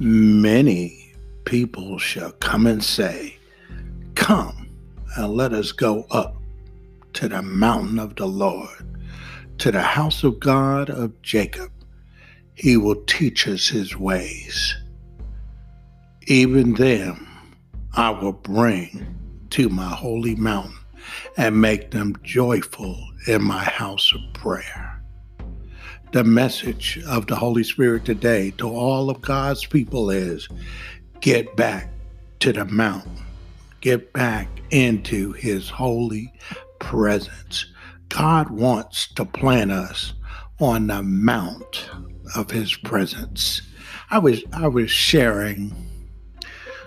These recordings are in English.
Many people shall come and say, Come and let us go up to the mountain of the Lord, to the house of God of Jacob. He will teach us his ways. Even them I will bring to my holy mountain and make them joyful in my house of prayer the message of the Holy Spirit today to all of God's people is get back to the mountain, get back into His holy presence. God wants to plant us on the mount of His presence. I was I was sharing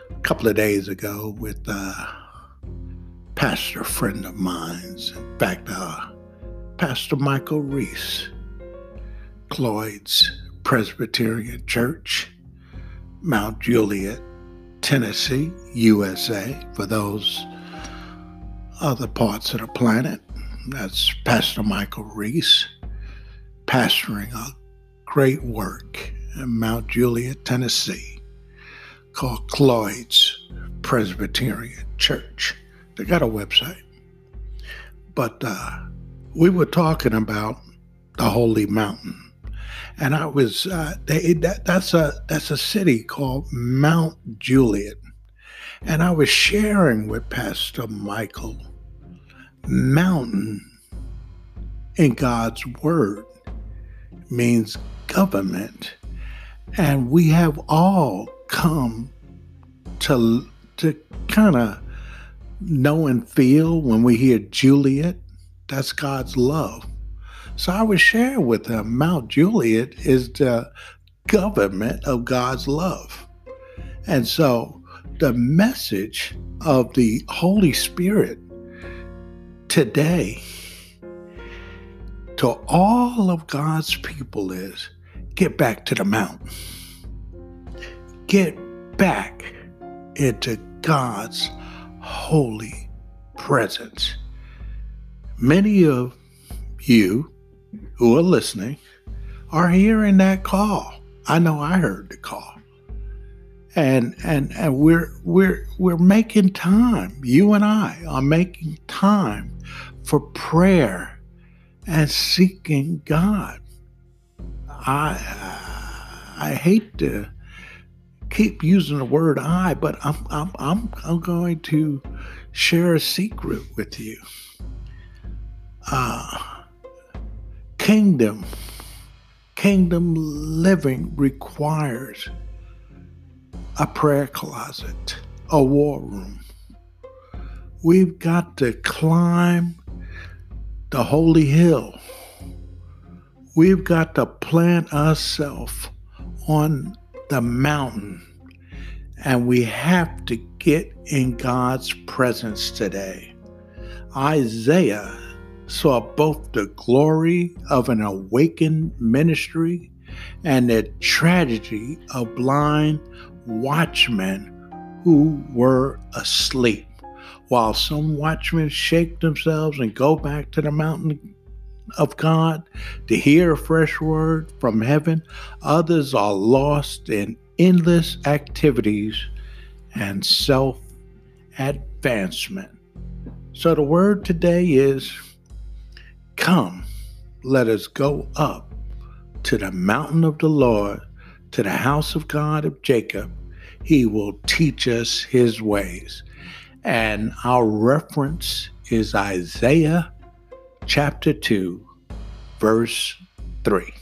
a couple of days ago with a pastor friend of mine. In fact, uh, Pastor Michael Reese Cloyd's Presbyterian Church, Mount Juliet, Tennessee, USA, for those other parts of the planet. That's Pastor Michael Reese, pastoring a great work in Mount Juliet, Tennessee, called Cloyd's Presbyterian Church. They got a website. But uh, we were talking about the Holy Mountain and I was uh, they, that, that's a that's a city called Mount Juliet, and I was sharing with Pastor Michael mountain in God's word means government, and we have all come to to kind of know and feel when we hear Juliet. That's God's love so I was sharing with them Mount Juliet is the government of God's love. And so the message of the Holy Spirit today to all of God's people is get back to the mountain. Get back into God's holy presence. Many of you who are listening are hearing that call. I know I heard the call. And and and we're we're we're making time. You and I are making time for prayer and seeking God. I I hate to keep using the word I, but I'm I'm I'm, I'm going to share a secret with you. Uh kingdom, kingdom living requires a prayer closet, a war room. We've got to climb the holy hill. We've got to plant ourselves on the mountain. And we have to get in God's presence today. Isaiah saw both the glory of an awakened ministry and the tragedy of blind watchmen who were asleep. While some watchmen shake themselves and go back to the mountain of God to hear a fresh word from heaven, others are lost in endless activities and self advancement. So the word today is Come let us go up to the mountain of the Lord, to the house of God of Jacob. He will teach us his ways. And our reference is Isaiah chapter 2, verse 3.